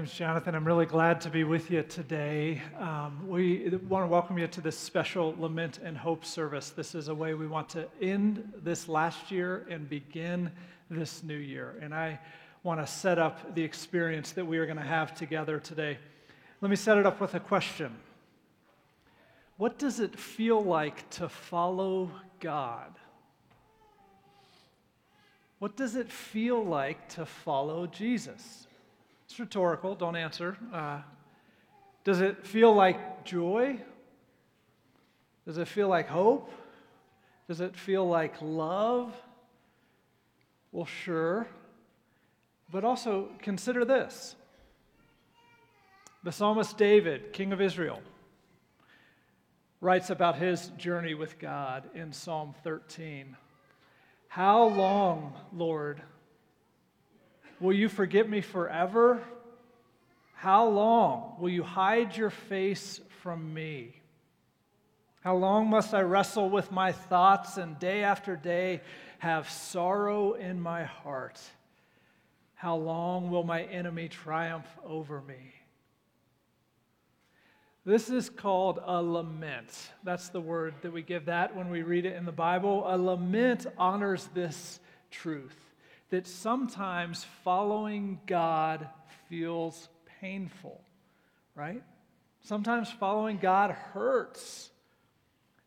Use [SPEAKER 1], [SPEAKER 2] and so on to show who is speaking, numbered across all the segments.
[SPEAKER 1] My name is Jonathan. I'm really glad to be with you today. Um, we want to welcome you to this special Lament and Hope service. This is a way we want to end this last year and begin this new year. And I want to set up the experience that we are going to have together today. Let me set it up with a question What does it feel like to follow God? What does it feel like to follow Jesus? It's rhetorical, don't answer. Uh, does it feel like joy? Does it feel like hope? Does it feel like love? Well, sure. But also consider this the psalmist David, king of Israel, writes about his journey with God in Psalm 13. How long, Lord, will you forget me forever? How long will you hide your face from me? How long must I wrestle with my thoughts and day after day have sorrow in my heart? How long will my enemy triumph over me? This is called a lament. That's the word that we give that when we read it in the Bible. A lament honors this truth that sometimes following God feels painful, right? Sometimes following God hurts.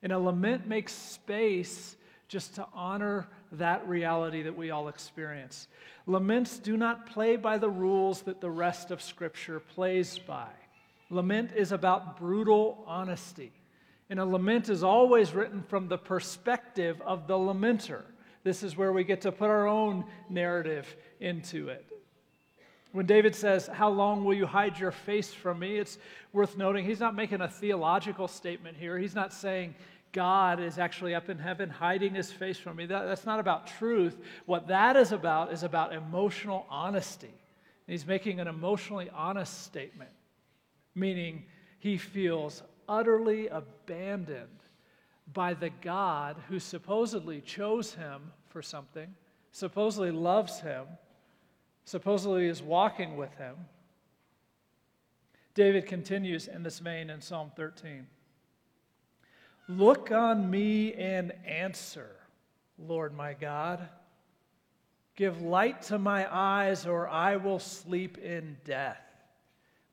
[SPEAKER 1] And a lament makes space just to honor that reality that we all experience. Laments do not play by the rules that the rest of Scripture plays by. Lament is about brutal honesty. And a lament is always written from the perspective of the lamenter. This is where we get to put our own narrative into it. When David says, How long will you hide your face from me? It's worth noting he's not making a theological statement here. He's not saying, God is actually up in heaven hiding his face from me. That, that's not about truth. What that is about is about emotional honesty. And he's making an emotionally honest statement, meaning he feels utterly abandoned by the God who supposedly chose him for something, supposedly loves him, supposedly is walking with him. David continues in this vein in Psalm 13. Look on me and answer, Lord my God. Give light to my eyes, or I will sleep in death.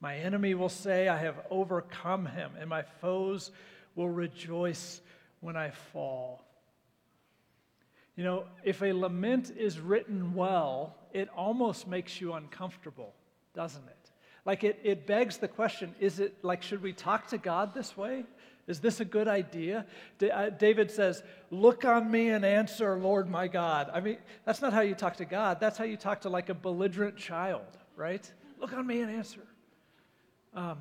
[SPEAKER 1] My enemy will say, I have overcome him, and my foes will rejoice when I fall. You know, if a lament is written well, it almost makes you uncomfortable, doesn't it? Like it, it begs the question is it like, should we talk to God this way? Is this a good idea? D- uh, David says, Look on me and answer, Lord my God. I mean, that's not how you talk to God. That's how you talk to like a belligerent child, right? Look on me and answer. Um,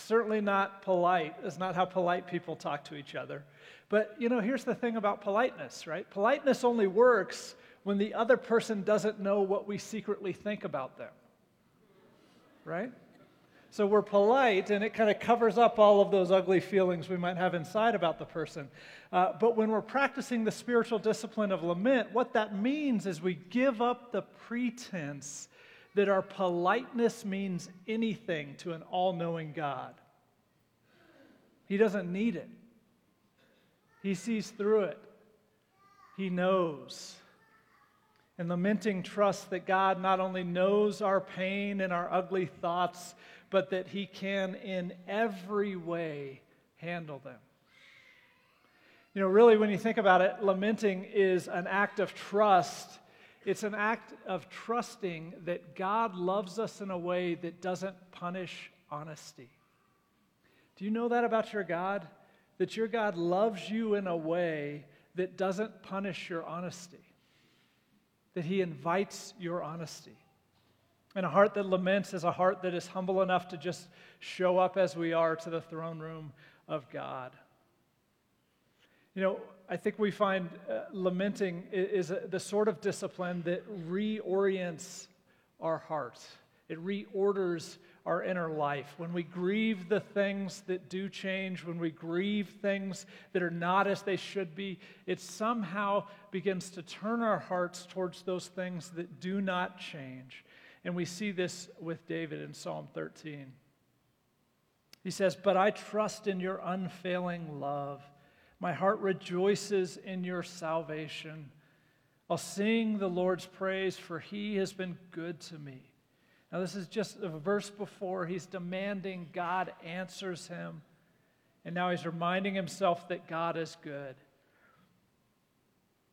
[SPEAKER 1] certainly not polite. It's not how polite people talk to each other. But, you know, here's the thing about politeness, right? Politeness only works when the other person doesn't know what we secretly think about them, right? So we're polite, and it kind of covers up all of those ugly feelings we might have inside about the person. Uh, but when we're practicing the spiritual discipline of lament, what that means is we give up the pretense that our politeness means anything to an all knowing God. He doesn't need it, He sees through it, He knows. And lamenting trust that God not only knows our pain and our ugly thoughts, but that He can in every way handle them. You know, really, when you think about it, lamenting is an act of trust. It's an act of trusting that God loves us in a way that doesn't punish honesty. Do you know that about your God? That your God loves you in a way that doesn't punish your honesty, that He invites your honesty. And a heart that laments is a heart that is humble enough to just show up as we are to the throne room of God. You know, I think we find uh, lamenting is, is a, the sort of discipline that reorients our hearts. It reorders our inner life. When we grieve the things that do change, when we grieve things that are not as they should be, it somehow begins to turn our hearts towards those things that do not change. And we see this with David in Psalm 13. He says, But I trust in your unfailing love. My heart rejoices in your salvation. I'll sing the Lord's praise, for he has been good to me. Now, this is just a verse before. He's demanding God answers him. And now he's reminding himself that God is good.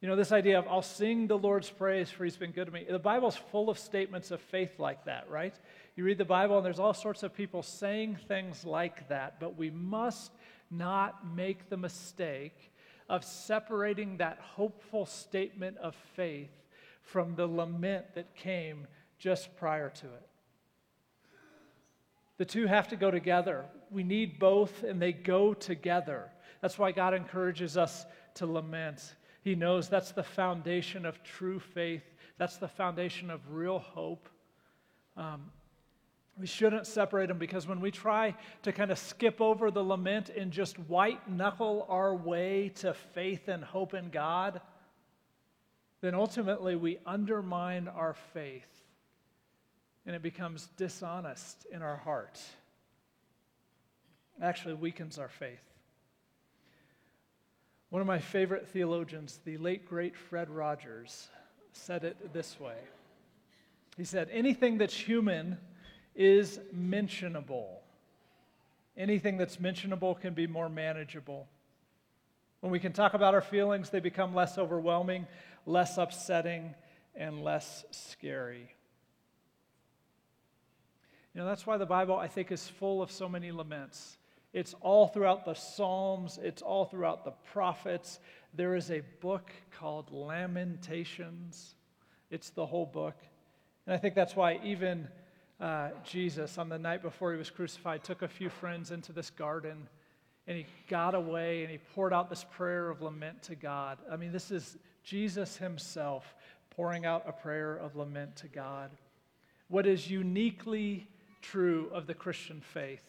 [SPEAKER 1] You know, this idea of I'll sing the Lord's praise for he's been good to me. The Bible's full of statements of faith like that, right? You read the Bible and there's all sorts of people saying things like that, but we must not make the mistake of separating that hopeful statement of faith from the lament that came just prior to it. The two have to go together. We need both, and they go together. That's why God encourages us to lament. He knows that's the foundation of true faith, that's the foundation of real hope. Um, we shouldn't separate them because when we try to kind of skip over the lament and just white knuckle our way to faith and hope in God, then ultimately we undermine our faith and it becomes dishonest in our heart. Actually weakens our faith. One of my favorite theologians, the late great Fred Rogers, said it this way. He said, Anything that's human is mentionable. Anything that's mentionable can be more manageable. When we can talk about our feelings, they become less overwhelming, less upsetting, and less scary. You know, that's why the Bible, I think, is full of so many laments. It's all throughout the Psalms, it's all throughout the prophets. There is a book called Lamentations, it's the whole book. And I think that's why even uh, Jesus, on the night before he was crucified, took a few friends into this garden and he got away and he poured out this prayer of lament to God. I mean, this is Jesus himself pouring out a prayer of lament to God. What is uniquely true of the Christian faith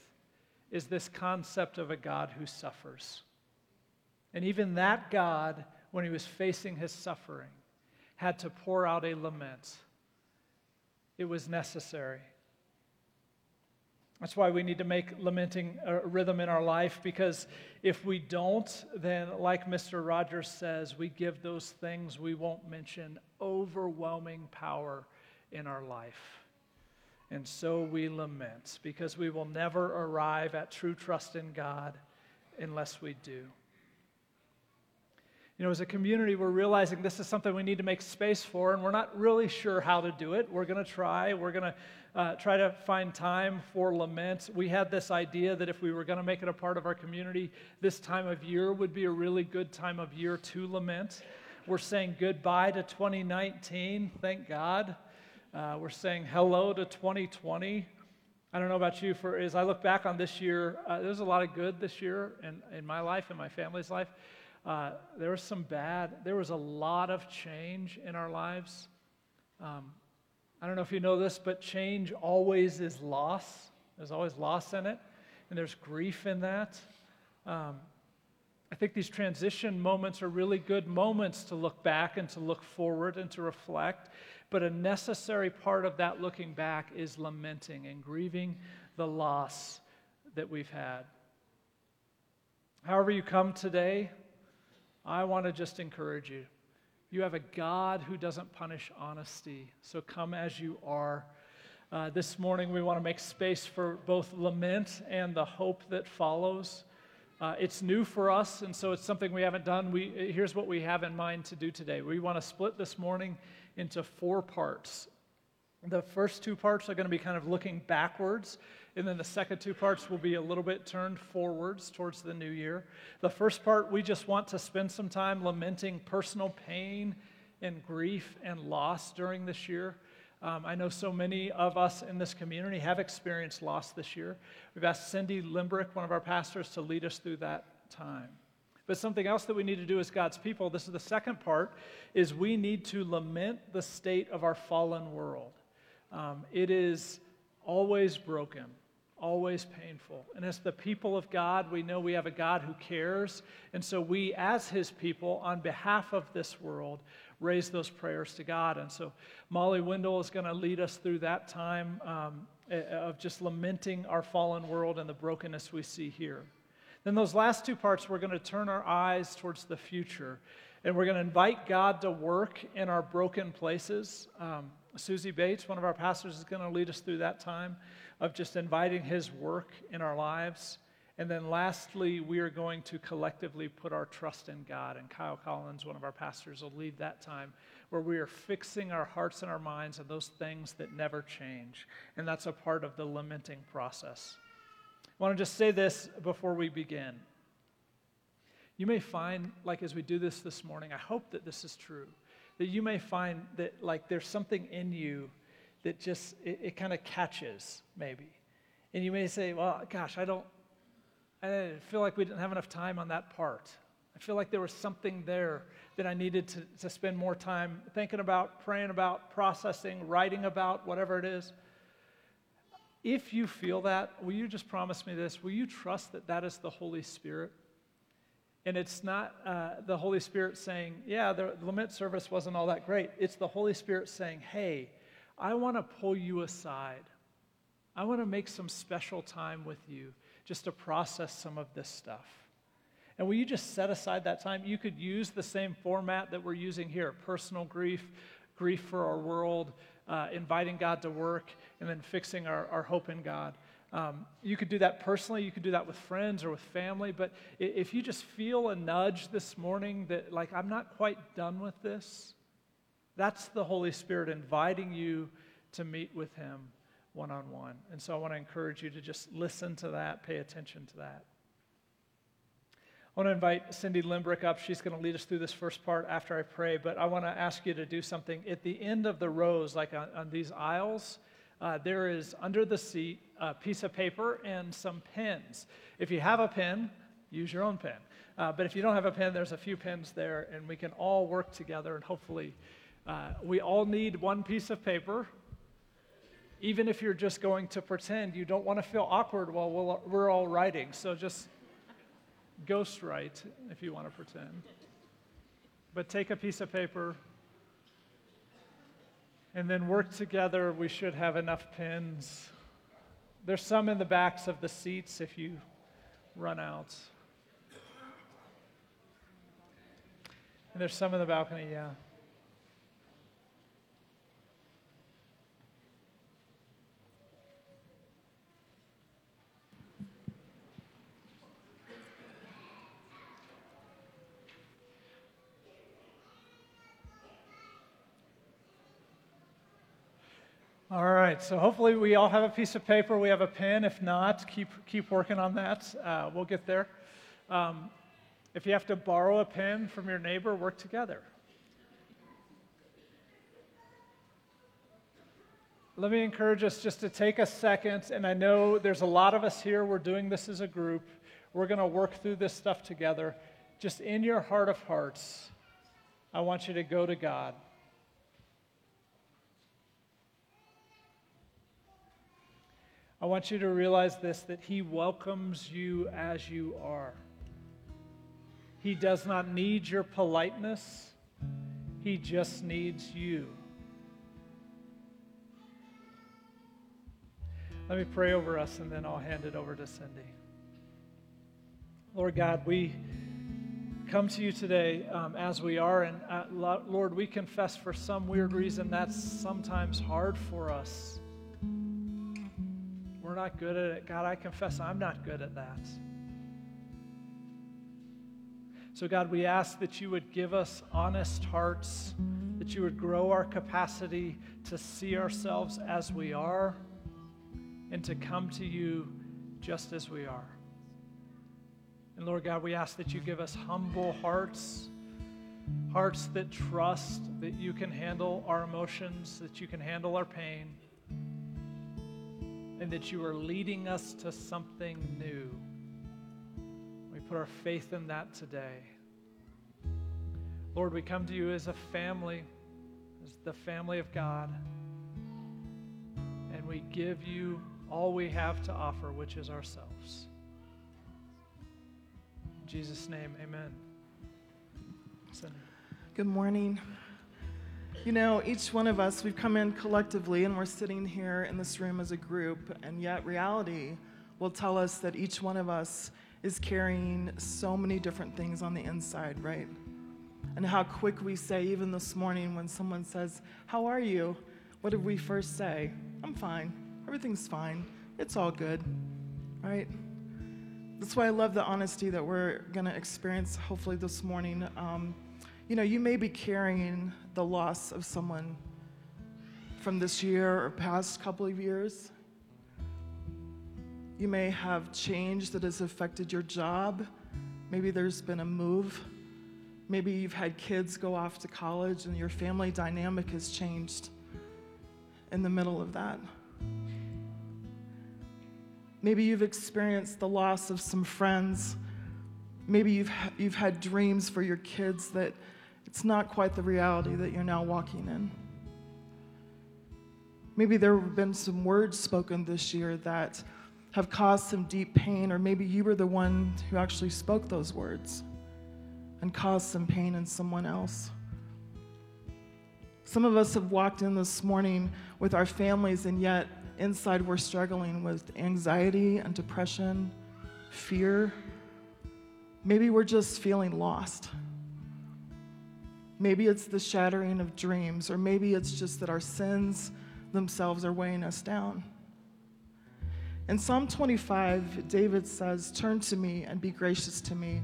[SPEAKER 1] is this concept of a God who suffers. And even that God, when he was facing his suffering, had to pour out a lament. It was necessary. That's why we need to make lamenting a rhythm in our life because if we don't, then, like Mr. Rogers says, we give those things we won't mention overwhelming power in our life. And so we lament because we will never arrive at true trust in God unless we do. You know, as a community, we're realizing this is something we need to make space for, and we're not really sure how to do it. We're going to try. We're going to uh, try to find time for lament. We had this idea that if we were going to make it a part of our community, this time of year would be a really good time of year to lament. We're saying goodbye to 2019, thank God. Uh, we're saying hello to 2020. I don't know about you, for as I look back on this year, uh, there's a lot of good this year in, in my life and my family's life. Uh, there was some bad. There was a lot of change in our lives. Um, I don't know if you know this, but change always is loss. There's always loss in it, and there's grief in that. Um, I think these transition moments are really good moments to look back and to look forward and to reflect. But a necessary part of that looking back is lamenting and grieving the loss that we've had. However, you come today, I want to just encourage you. You have a God who doesn't punish honesty, so come as you are. Uh, this morning, we want to make space for both lament and the hope that follows. Uh, it's new for us, and so it's something we haven't done. We, here's what we have in mind to do today. We want to split this morning into four parts. The first two parts are going to be kind of looking backwards and then the second two parts will be a little bit turned forwards towards the new year. The first part, we just want to spend some time lamenting personal pain and grief and loss during this year. Um, I know so many of us in this community have experienced loss this year. We've asked Cindy Limbrick, one of our pastors, to lead us through that time. But something else that we need to do as God's people, this is the second part, is we need to lament the state of our fallen world. Um, it is always broken always painful. And as the people of God, we know we have a God who cares. And so we, as his people, on behalf of this world, raise those prayers to God. And so Molly Wendell is going to lead us through that time um, of just lamenting our fallen world and the brokenness we see here. Then, those last two parts, we're going to turn our eyes towards the future. And we're going to invite God to work in our broken places. Um, Susie Bates, one of our pastors, is going to lead us through that time of just inviting His work in our lives. And then lastly, we are going to collectively put our trust in God. And Kyle Collins, one of our pastors, will lead that time where we are fixing our hearts and our minds on those things that never change. And that's a part of the lamenting process. I want to just say this before we begin. You may find, like as we do this this morning, I hope that this is true, that you may find that like there's something in you that just, it, it kind of catches maybe. And you may say, well, gosh, I don't, I feel like we didn't have enough time on that part. I feel like there was something there that I needed to, to spend more time thinking about, praying about, processing, writing about, whatever it is. If you feel that, will you just promise me this? Will you trust that that is the Holy Spirit? And it's not uh, the Holy Spirit saying, yeah, the lament service wasn't all that great. It's the Holy Spirit saying, hey, I want to pull you aside. I want to make some special time with you just to process some of this stuff. And will you just set aside that time? You could use the same format that we're using here personal grief, grief for our world, uh, inviting God to work, and then fixing our, our hope in God. Um, you could do that personally, you could do that with friends or with family, but if you just feel a nudge this morning that, like, I'm not quite done with this, that's the Holy Spirit inviting you to meet with Him one on one. And so I want to encourage you to just listen to that, pay attention to that. I want to invite Cindy Limbrick up. She's going to lead us through this first part after I pray, but I want to ask you to do something. At the end of the rows, like on, on these aisles, uh, there is under the seat a piece of paper and some pens. If you have a pen, use your own pen. Uh, but if you don't have a pen, there's a few pens there, and we can all work together. And hopefully, uh, we all need one piece of paper. Even if you're just going to pretend, you don't want to feel awkward while we're, we're all writing. So just ghost write if you want to pretend. But take a piece of paper and then work together. We should have enough pins. There's some in the backs of the seats if you run out. And there's some in the balcony, yeah. All right, so hopefully we all have a piece of paper. We have a pen. If not, keep, keep working on that. Uh, we'll get there. Um, if you have to borrow a pen from your neighbor, work together. Let me encourage us just to take a second, and I know there's a lot of us here. We're doing this as a group. We're going to work through this stuff together. Just in your heart of hearts, I want you to go to God. I want you to realize this that He welcomes you as you are. He does not need your politeness, He just needs you. Let me pray over us and then I'll hand it over to Cindy. Lord God, we come to you today um, as we are, and uh, Lord, we confess for some weird reason that's sometimes hard for us. Not good at it. God, I confess I'm not good at that. So, God, we ask that you would give us honest hearts, that you would grow our capacity to see ourselves as we are, and to come to you just as we are. And Lord God, we ask that you give us humble hearts, hearts that trust that you can handle our emotions, that you can handle our pain and that you are leading us to something new. We put our faith in that today. Lord, we come to you as a family, as the family of God, and we give you all we have to offer, which is ourselves. In Jesus' name, amen.
[SPEAKER 2] Good morning. You know, each one of us, we've come in collectively and we're sitting here in this room as a group, and yet reality will tell us that each one of us is carrying so many different things on the inside, right? And how quick we say, even this morning, when someone says, How are you? What did we first say? I'm fine. Everything's fine. It's all good, right? That's why I love the honesty that we're going to experience, hopefully, this morning. Um, you know, you may be carrying the loss of someone from this year or past couple of years. You may have change that has affected your job. Maybe there's been a move. Maybe you've had kids go off to college and your family dynamic has changed in the middle of that. Maybe you've experienced the loss of some friends. Maybe you've, you've had dreams for your kids that it's not quite the reality that you're now walking in. Maybe there have been some words spoken this year that have caused some deep pain, or maybe you were the one who actually spoke those words and caused some pain in someone else. Some of us have walked in this morning with our families, and yet inside we're struggling with anxiety and depression, fear. Maybe we're just feeling lost. Maybe it's the shattering of dreams, or maybe it's just that our sins themselves are weighing us down. In Psalm 25, David says, Turn to me and be gracious to me,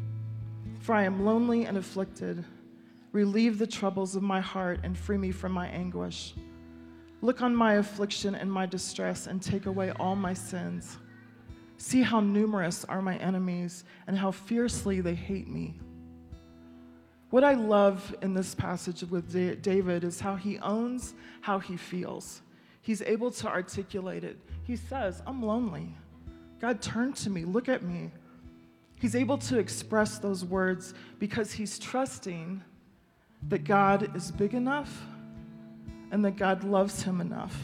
[SPEAKER 2] for I am lonely and afflicted. Relieve the troubles of my heart and free me from my anguish. Look on my affliction and my distress and take away all my sins. See how numerous are my enemies and how fiercely they hate me. What I love in this passage with David is how he owns how he feels. He's able to articulate it. He says, I'm lonely. God, turn to me, look at me. He's able to express those words because he's trusting that God is big enough and that God loves him enough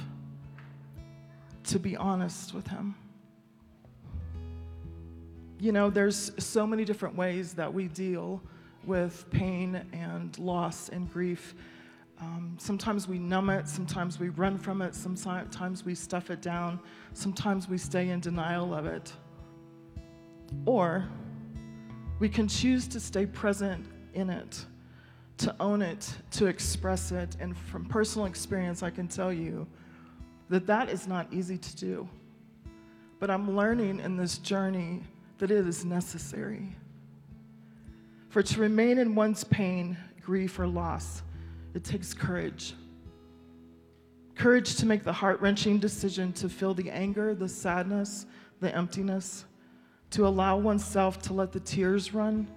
[SPEAKER 2] to be honest with him. You know, there's so many different ways that we deal with pain and loss and grief. Um, sometimes we numb it, sometimes we run from it, sometimes we stuff it down, sometimes we stay in denial of it. Or we can choose to stay present in it, to own it, to express it. And from personal experience, I can tell you that that is not easy to do. But I'm learning in this journey that it is necessary. For to remain in one's pain, grief, or loss, it takes courage. Courage to make the heart wrenching decision to feel the anger, the sadness, the emptiness to allow oneself to let the tears run,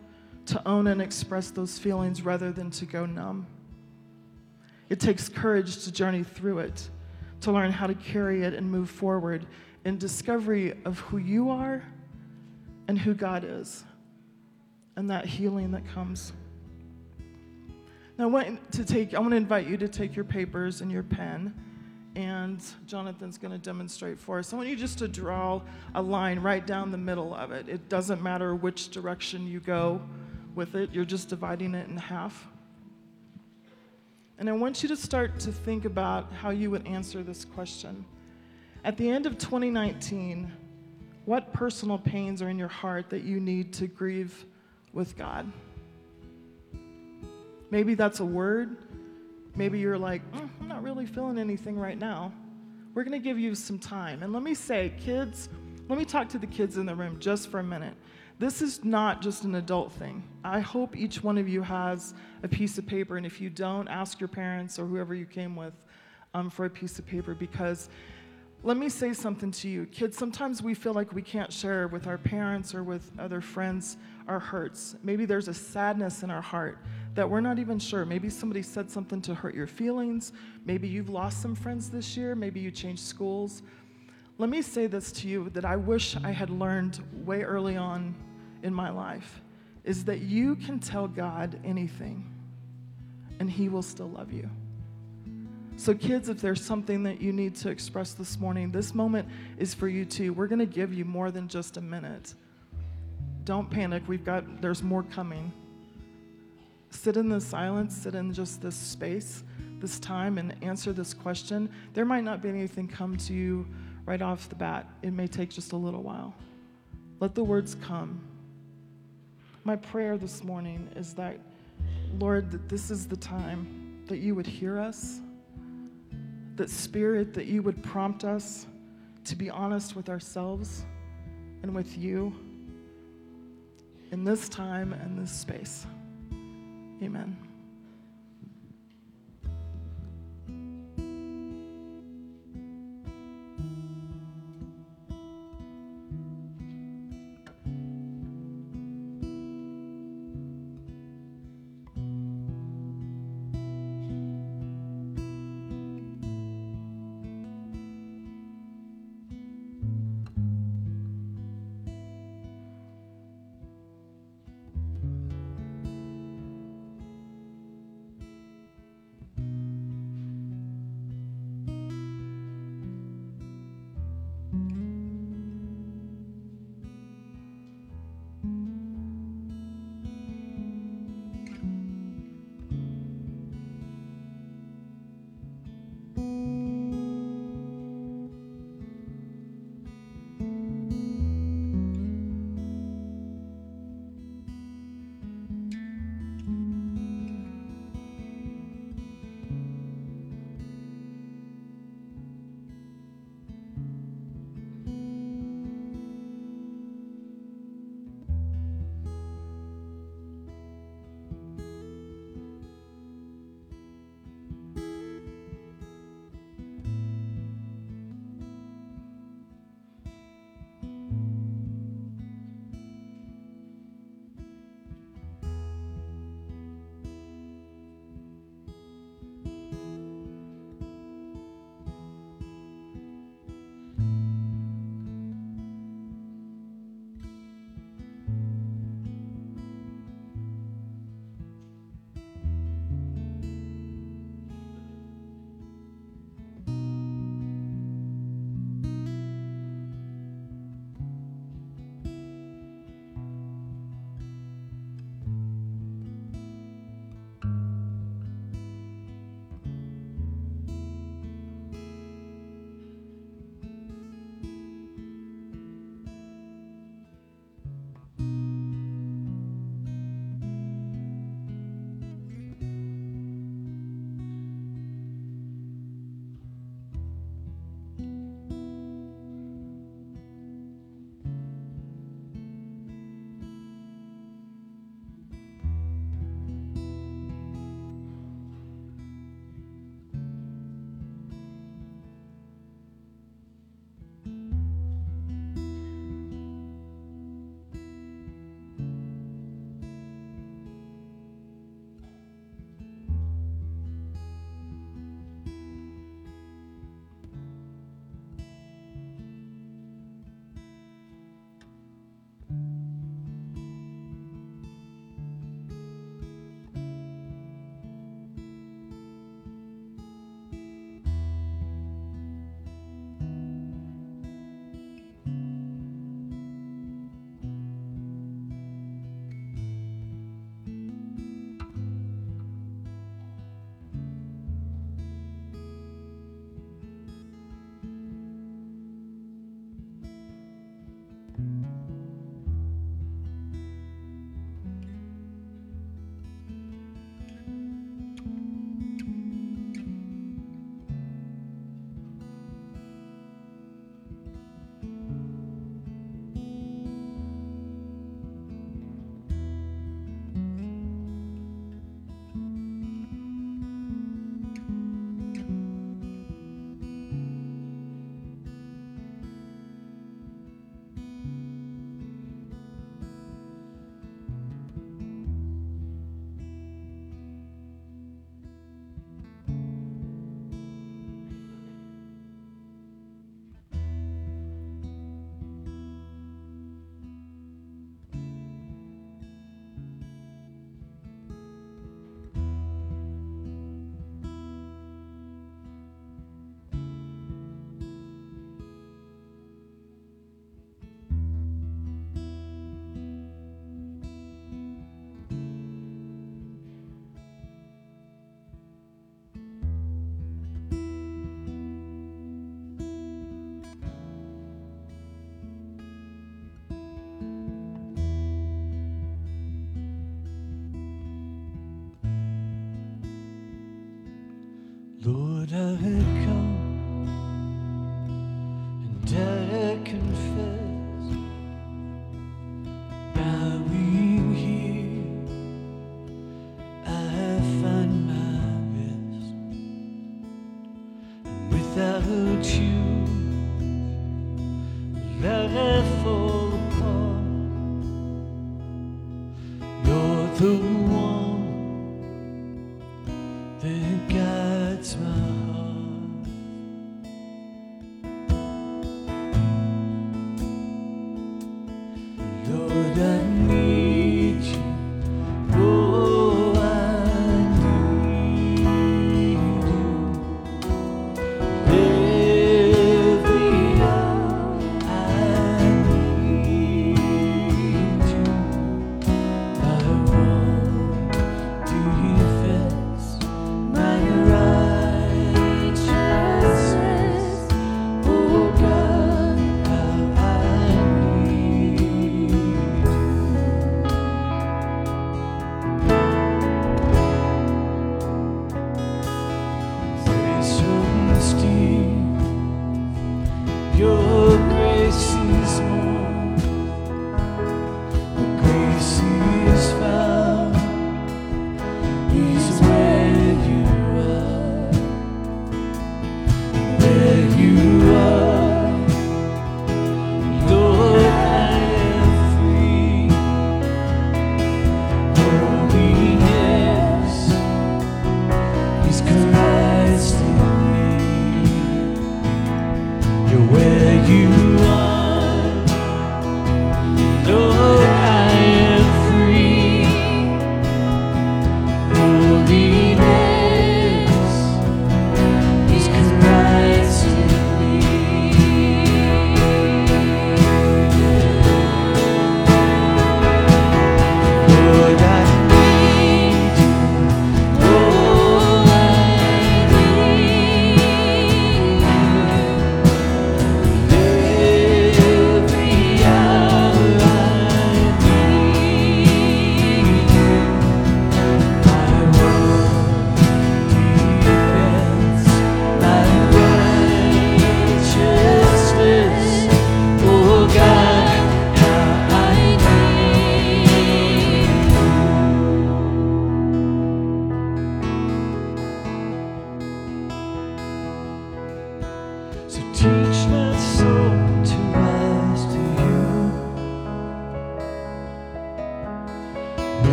[SPEAKER 2] to own and express those feelings rather than to go numb. It takes courage to journey through it, to learn how to carry it and move forward in discovery of who you are and who God is, and that healing that comes. Now, I want to take, I want to invite you to take your papers and your pen and Jonathan's going to demonstrate for us. I want you just to draw a line right down the middle of it. It doesn't matter which direction you go with it, you're just dividing it in half. And I want you to start to think about how you would answer this question. At the end of 2019, what personal pains are in your heart that you need to grieve with God? Maybe that's a word. Maybe you're like, mm, I'm not really feeling anything right now. We're going to give you some time. And let me say, kids, let me talk to the kids in the room just for a minute. This is not just an adult thing. I hope each one of you has a piece of paper, and if you don't, ask your parents or whoever you came with um, for a piece of paper because let me say something to you. Kids, sometimes we feel like we can't share with our parents or with other friends our hurts. Maybe there's a sadness in our heart that we're not even sure. Maybe somebody said something to hurt your feelings. Maybe you've lost some friends this year. Maybe you changed schools. Let me say this to you that I wish I had learned way early on in my life is that you can tell God anything and He will still love you. So, kids, if there's something that you need to express this morning, this moment is for you too. We're going to give you more than just a minute. Don't panic. We've got, there's more coming sit in the silence, sit in just this space, this time, and answer this question. There might not be anything come to you right off the bat, it may take just a little while. Let the words come. My prayer this morning is that, Lord, that this is the time that you would hear us, that Spirit, that you would prompt us to be honest with ourselves and with you in this time and this space. Amen.
[SPEAKER 3] Would I had come and I confess by being here I have found my rest and without you?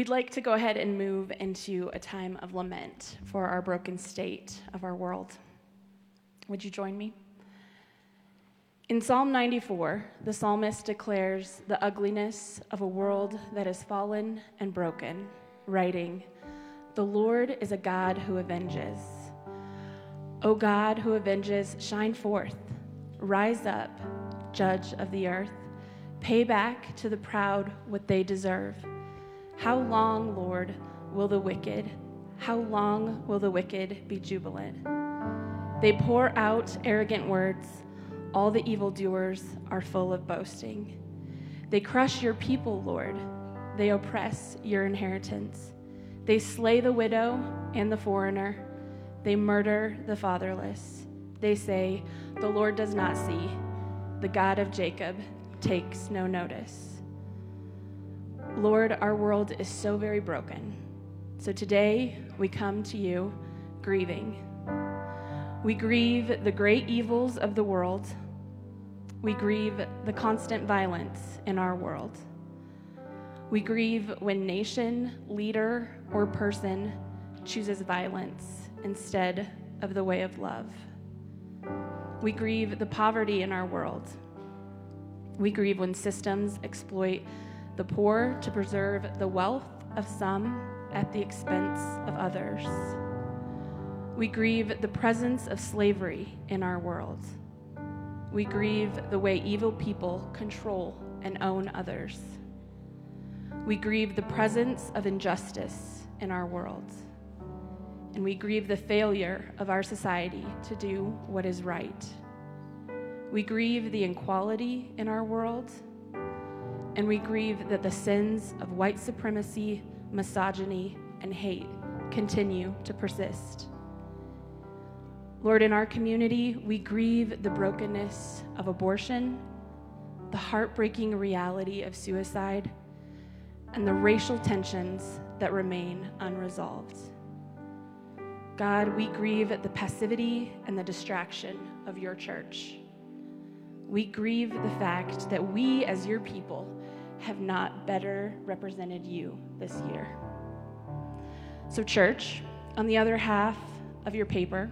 [SPEAKER 4] We'd like to go ahead and move into a time of lament for our broken state of our world. Would you join me? In Psalm 94, the psalmist declares the ugliness of a world that is fallen and broken, writing, The Lord is a God who avenges. O God who avenges, shine forth, rise up, judge of the earth, pay back to the proud what they deserve how long, Lord, will the wicked, how long will the wicked be jubilant? They pour out arrogant words. All the evildoers are full of boasting. They crush your people, Lord. They oppress your inheritance. They slay the widow and the foreigner. They murder the fatherless. They say, The Lord does not see. The God of Jacob takes no notice. Lord, our world is so very broken. So today we come to you grieving. We grieve the great evils of the world. We grieve the constant violence in our world. We grieve when nation, leader, or person chooses violence instead of the way of love. We grieve the poverty in our world. We grieve when systems exploit the poor to preserve the wealth of some at the expense of others. We grieve the presence of slavery in our world. We grieve the way evil people control and own others. We grieve the presence of injustice in our world. And we grieve the failure of our society to do what is right. We grieve the inequality in our world. And we grieve that the sins of white supremacy, misogyny, and hate continue to persist. Lord, in our community, we grieve the brokenness of abortion, the heartbreaking reality of suicide, and the racial tensions that remain unresolved. God, we grieve at the passivity and the distraction of your church. We grieve the fact that we, as your people, have not better represented you this year. So, church, on the other half of your paper,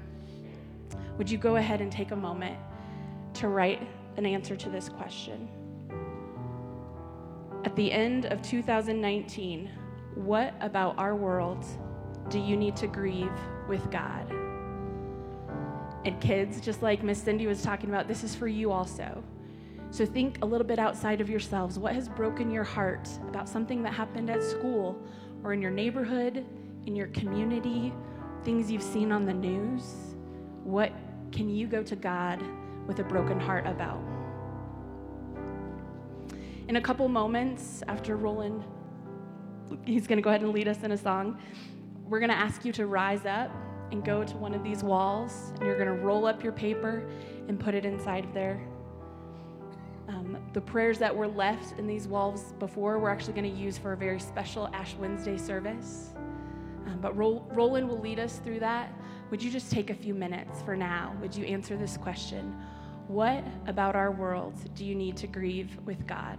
[SPEAKER 4] would you go ahead and take a moment to write an answer to this question? At the end of 2019, what about our world do you need to grieve with God? And kids, just like Miss Cindy was talking about, this is for you also. So think a little bit outside of yourselves. What has broken your heart about something that happened at school or in your neighborhood, in your community, things you've seen on the news? What can you go to God with a broken heart about? In a couple moments after Roland, he's going to go ahead and lead us in a song. We're going to ask you to rise up and go to one of these walls, and you're going to roll up your paper and put it inside of there. Um, the prayers that were left in these walls before, we're actually going to use for a very special Ash Wednesday service. Um, but Roland will lead us through that. Would you just take a few minutes for now? Would you answer this question? What about our world do you need to grieve with God?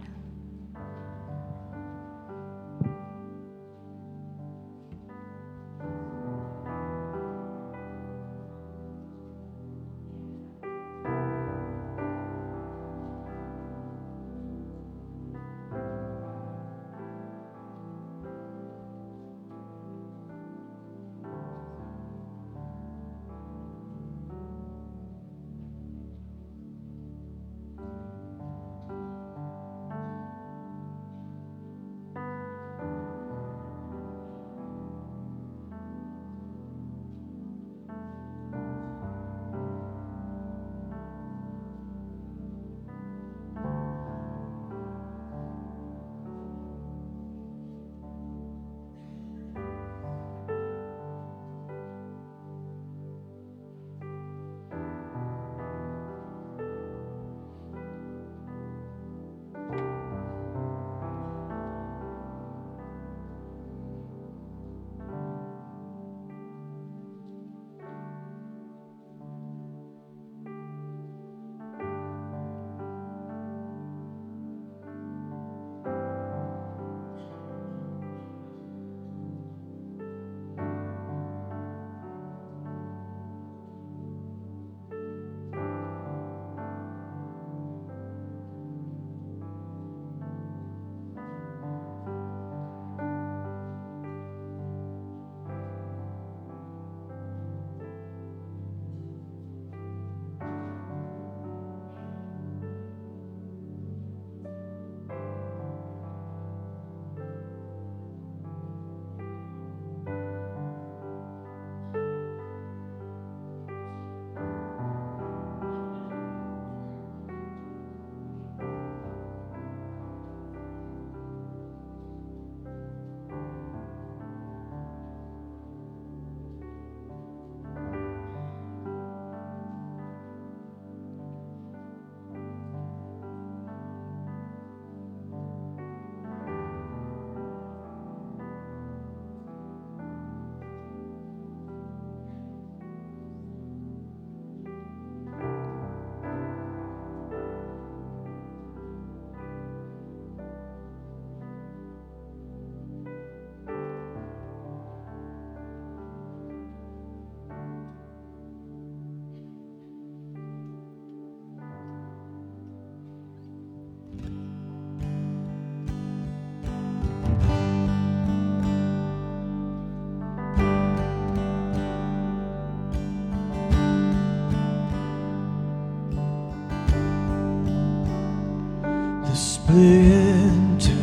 [SPEAKER 3] the splinter.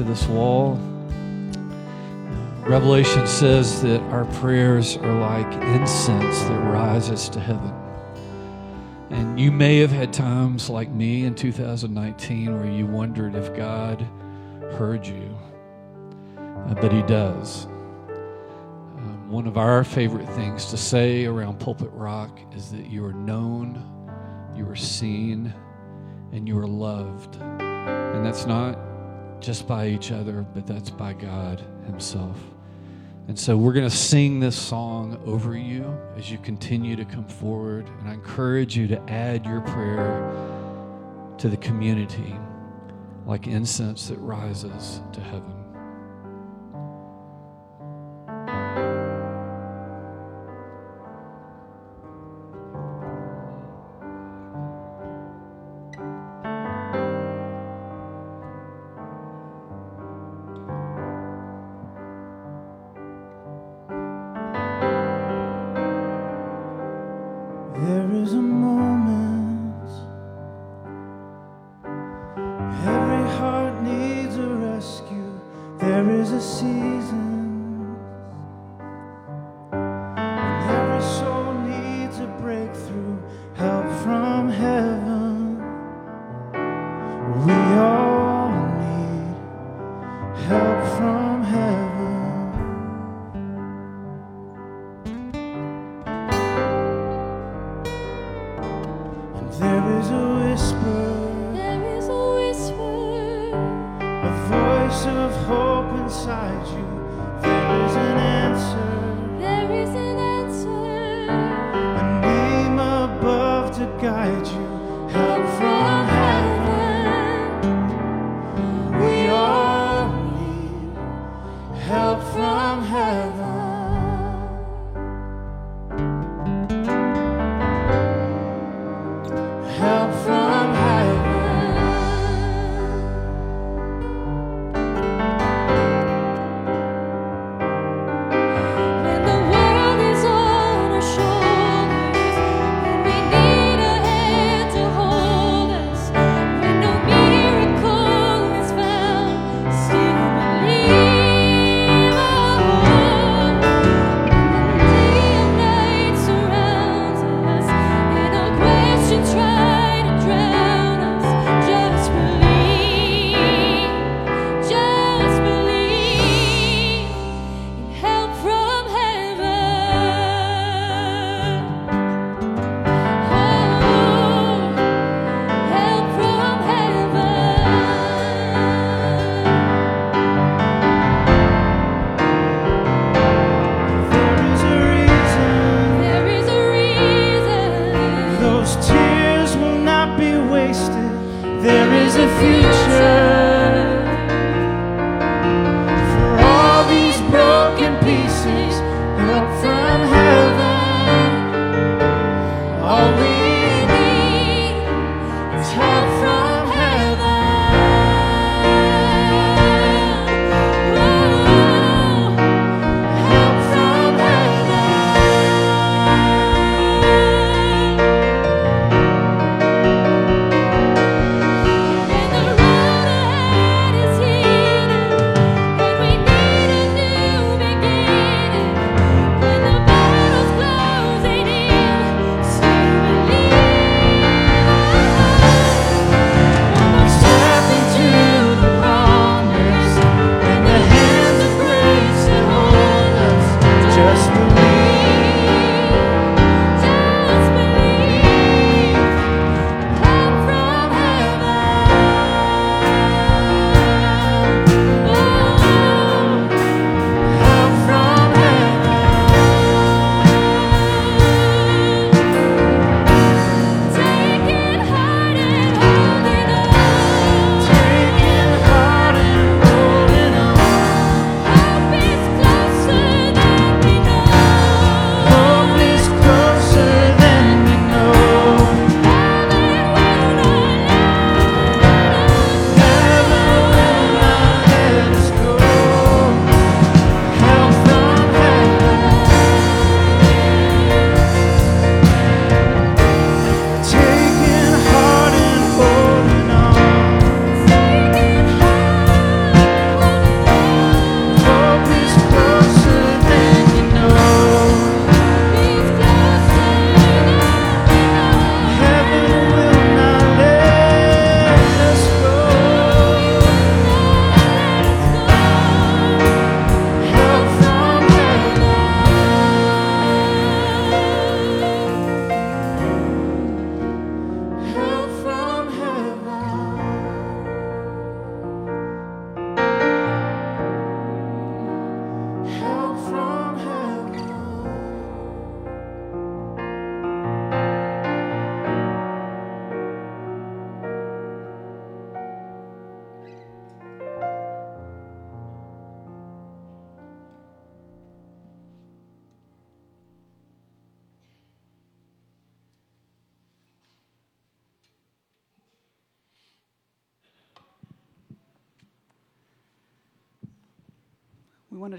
[SPEAKER 3] to this wall. Revelation says that our prayers are like incense that rises to heaven. And you may have had times like me in 2019 where you wondered if God heard you, uh, but He does. Um, one of our favorite things to say around Pulpit Rock is that you are known, you are seen, and you are loved. And that's not just by each other, but that's by God Himself. And so we're going to sing this song over you as you continue to come forward. And I encourage you to add your prayer to the community like incense that rises to heaven.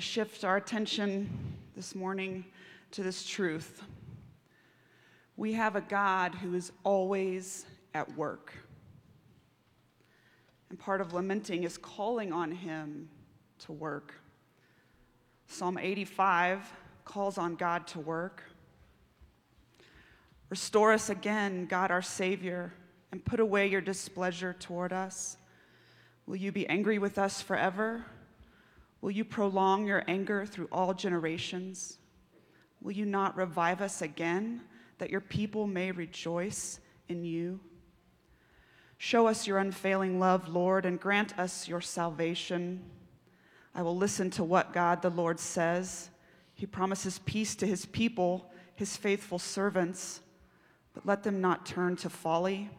[SPEAKER 5] Shift our attention this morning to this truth. We have a God who is always at work. And part of lamenting is calling on Him to work. Psalm 85 calls on God to work. Restore us again, God our Savior, and put away your displeasure toward us. Will you be angry with us forever? Will you prolong your anger through all generations? Will you not revive us again, that your people may rejoice in you? Show us your unfailing love, Lord, and grant us your salvation. I will listen to what God the Lord says. He promises peace to his people, his faithful servants, but let them not turn to folly.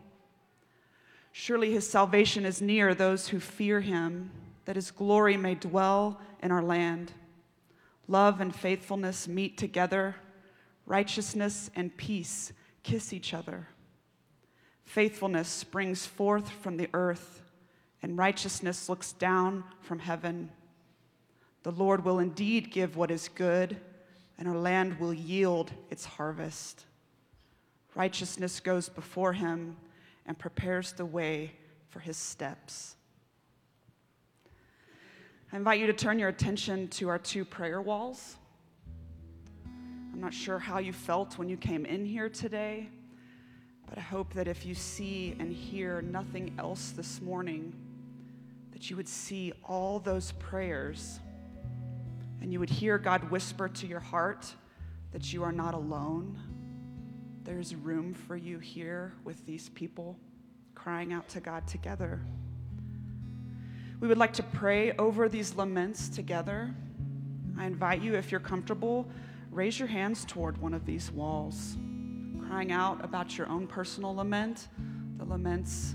[SPEAKER 5] Surely his salvation is near those who fear him, that his glory may dwell in our land. Love and faithfulness meet together, righteousness and peace kiss each other. Faithfulness springs forth from the earth, and righteousness looks down from heaven. The Lord will indeed give what is good, and our land will yield its harvest. Righteousness goes before him and prepares the way for his steps. I invite you to turn your attention to our two prayer walls. I'm not sure how you felt when you came in here today, but I hope that if you see and hear nothing else this morning, that you would see all those prayers and you would hear God whisper to your heart that you are not alone. There's room for you here with these people crying out to God together. We would like to pray over these laments together. I invite you, if you're comfortable, raise your hands toward one of these walls, crying out about your own personal lament, the laments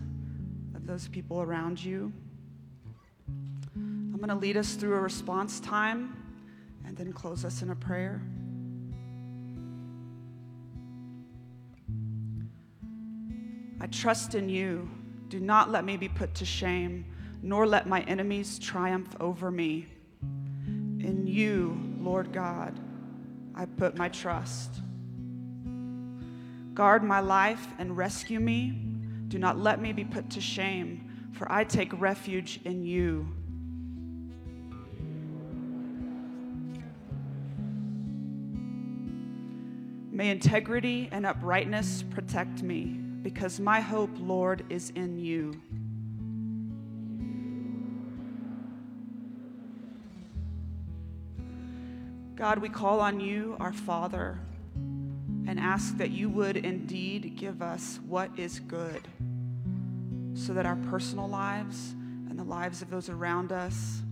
[SPEAKER 5] of those people around you. I'm going to lead us through a response time and then close us in a prayer. I trust in you. Do not let me be put to shame, nor let my enemies triumph over me. In you, Lord God, I put my trust. Guard my life and rescue me. Do not let me be put to shame, for I take refuge in you. May integrity and uprightness protect me, because my hope, Lord, is in you. God, we call on you, our Father, and ask that you would indeed give us what is good, so that our personal lives and the lives of those around us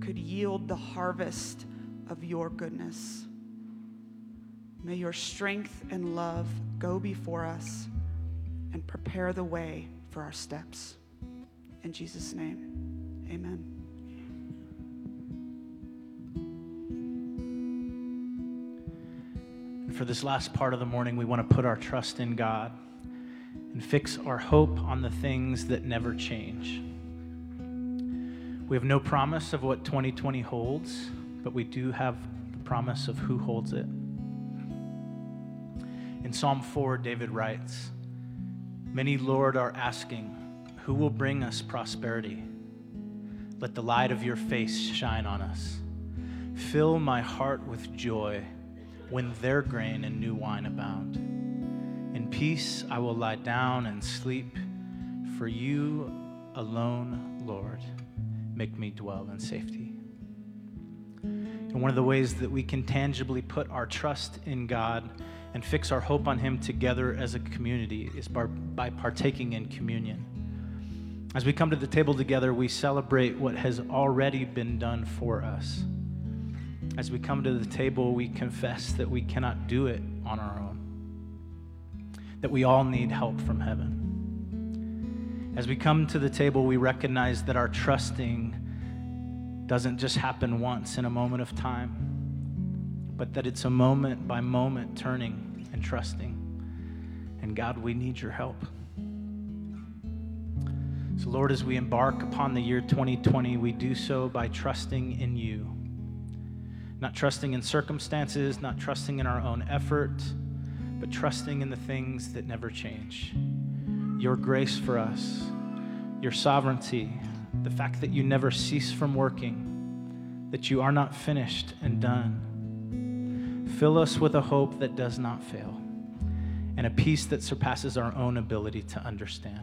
[SPEAKER 5] could yield the harvest of your goodness. May your strength and love go before us and prepare the way for our steps. In Jesus' name, amen.
[SPEAKER 6] For this last part of the morning, we want to put our trust in God and fix our hope on the things that never change. We have no promise of what 2020 holds, but we do have the promise of who holds it. In Psalm 4, David writes Many, Lord, are asking, Who will bring us prosperity? Let the light of your face shine on us. Fill my heart with joy when their grain and new wine abound. In peace I will lie down and sleep, for you alone, Lord, make me dwell in safety. And one of the ways that we can tangibly put our trust in God and fix our hope on Him together as a community is by, by partaking in communion. As we come to the table together, we celebrate what has already been done for us. As we come to the table, we confess that we cannot do it on our own, that we all need help from heaven. As we come to the table, we recognize that our trusting doesn't just happen once in a moment of time, but that it's a moment by moment turning and trusting. And God, we need your help. So, Lord, as we embark upon the year 2020, we do so by trusting in you. Not trusting in circumstances, not trusting in our own effort, but trusting in the things that never change. Your grace for us, your sovereignty, the fact that you never cease from working,
[SPEAKER 3] that you are not finished and done. Fill us with a hope that does not fail and a peace that surpasses our own ability to understand.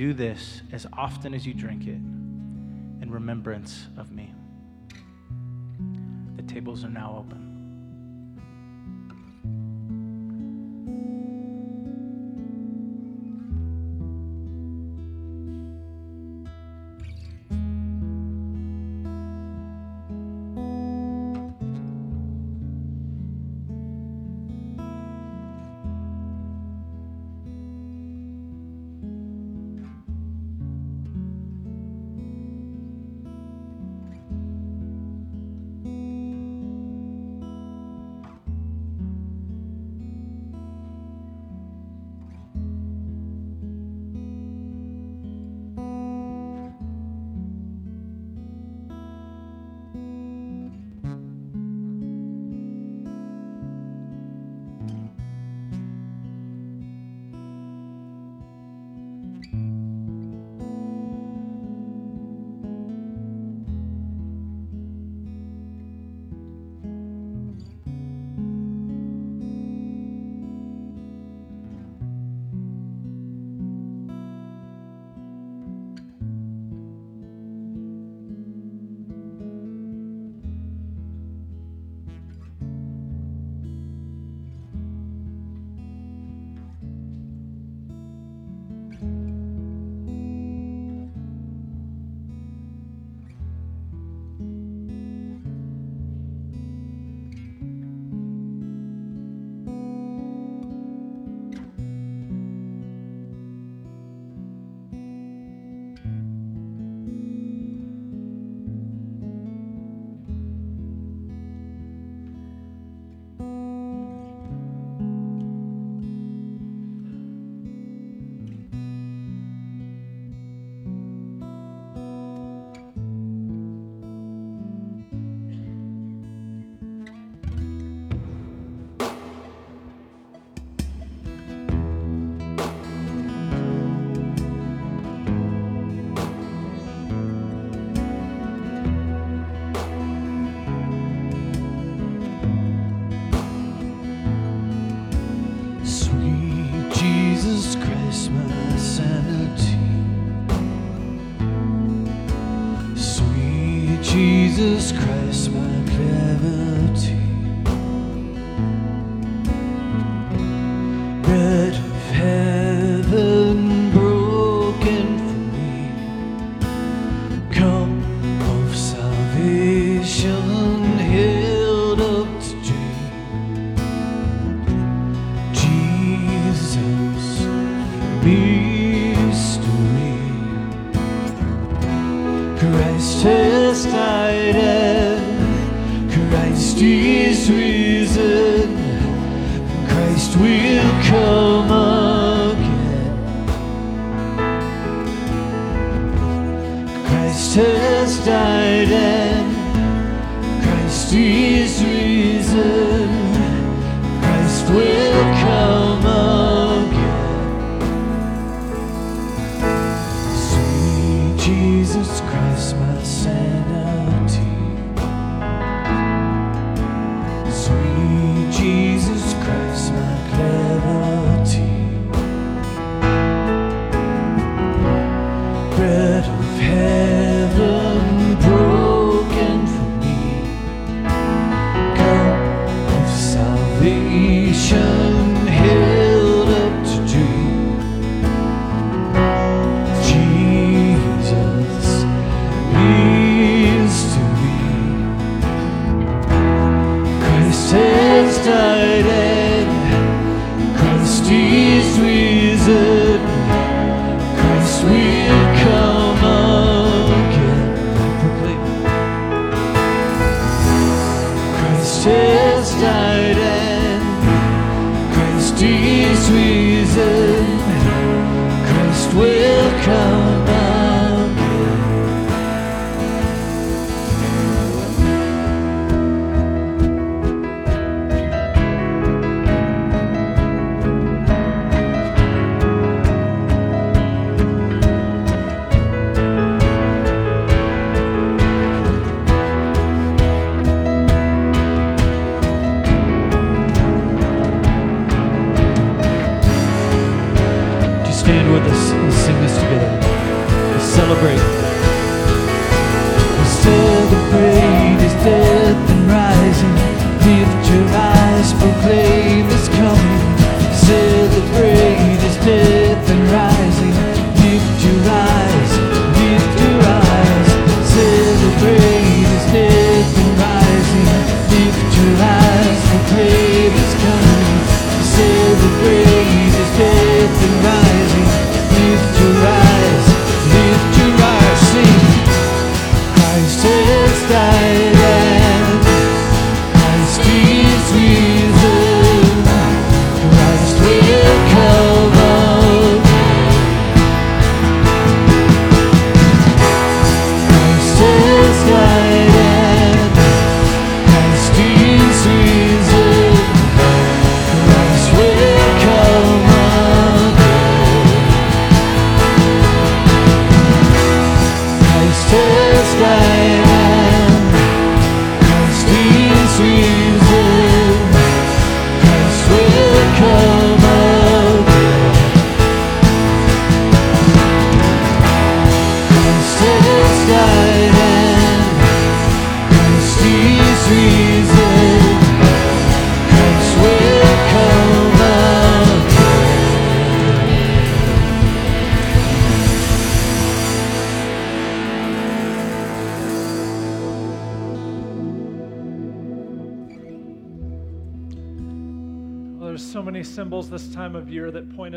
[SPEAKER 3] Do this as often as you drink it in remembrance of me. The tables are now open.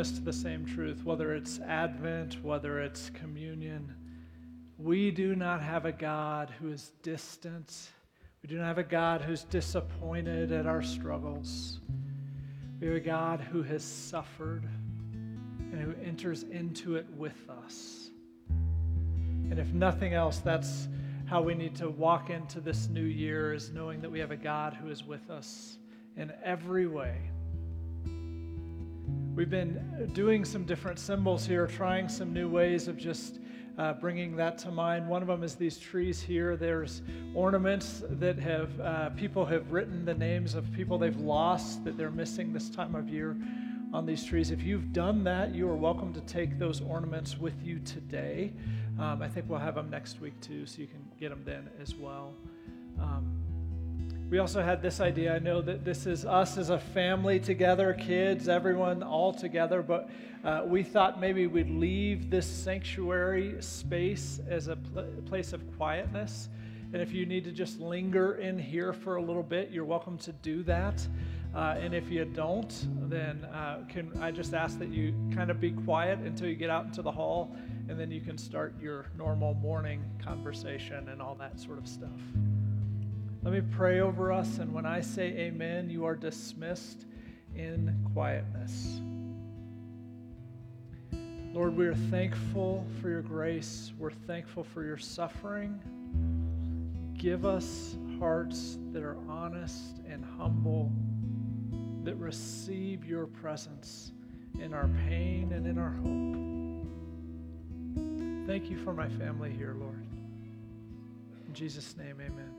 [SPEAKER 1] Us to the same truth, whether it's Advent, whether it's communion. We do not have a God who is distant. We do not have a God who's disappointed at our struggles. We have a God who has suffered and who enters into it with us. And if nothing else, that's how we need to walk into this new year is knowing that we have a God who is with us in every way. We've been doing some different symbols here, trying some new ways of just uh, bringing that to mind. One of them is these trees here. There's ornaments that have uh, people have written the names of people they've lost that they're missing this time of year on these trees. If you've done that, you are welcome to take those ornaments with you today. Um, I think we'll have them next week too, so you can get them then as well. Um, we also had this idea. I know that this is us as a family together, kids, everyone all together, but uh, we thought maybe we'd leave this sanctuary space as a pl- place of quietness. And if you need to just linger in here for a little bit, you're welcome to do that. Uh, and if you don't, then uh, can I just ask that you kind of be quiet until you get out into the hall, and then you can start your normal morning conversation and all that sort of stuff. Let me pray over us, and when I say amen, you are dismissed in quietness. Lord, we are thankful for your grace. We're thankful for your suffering. Give us hearts that are honest and humble, that receive your presence in our pain and in our hope. Thank you for my family here, Lord. In Jesus' name, amen.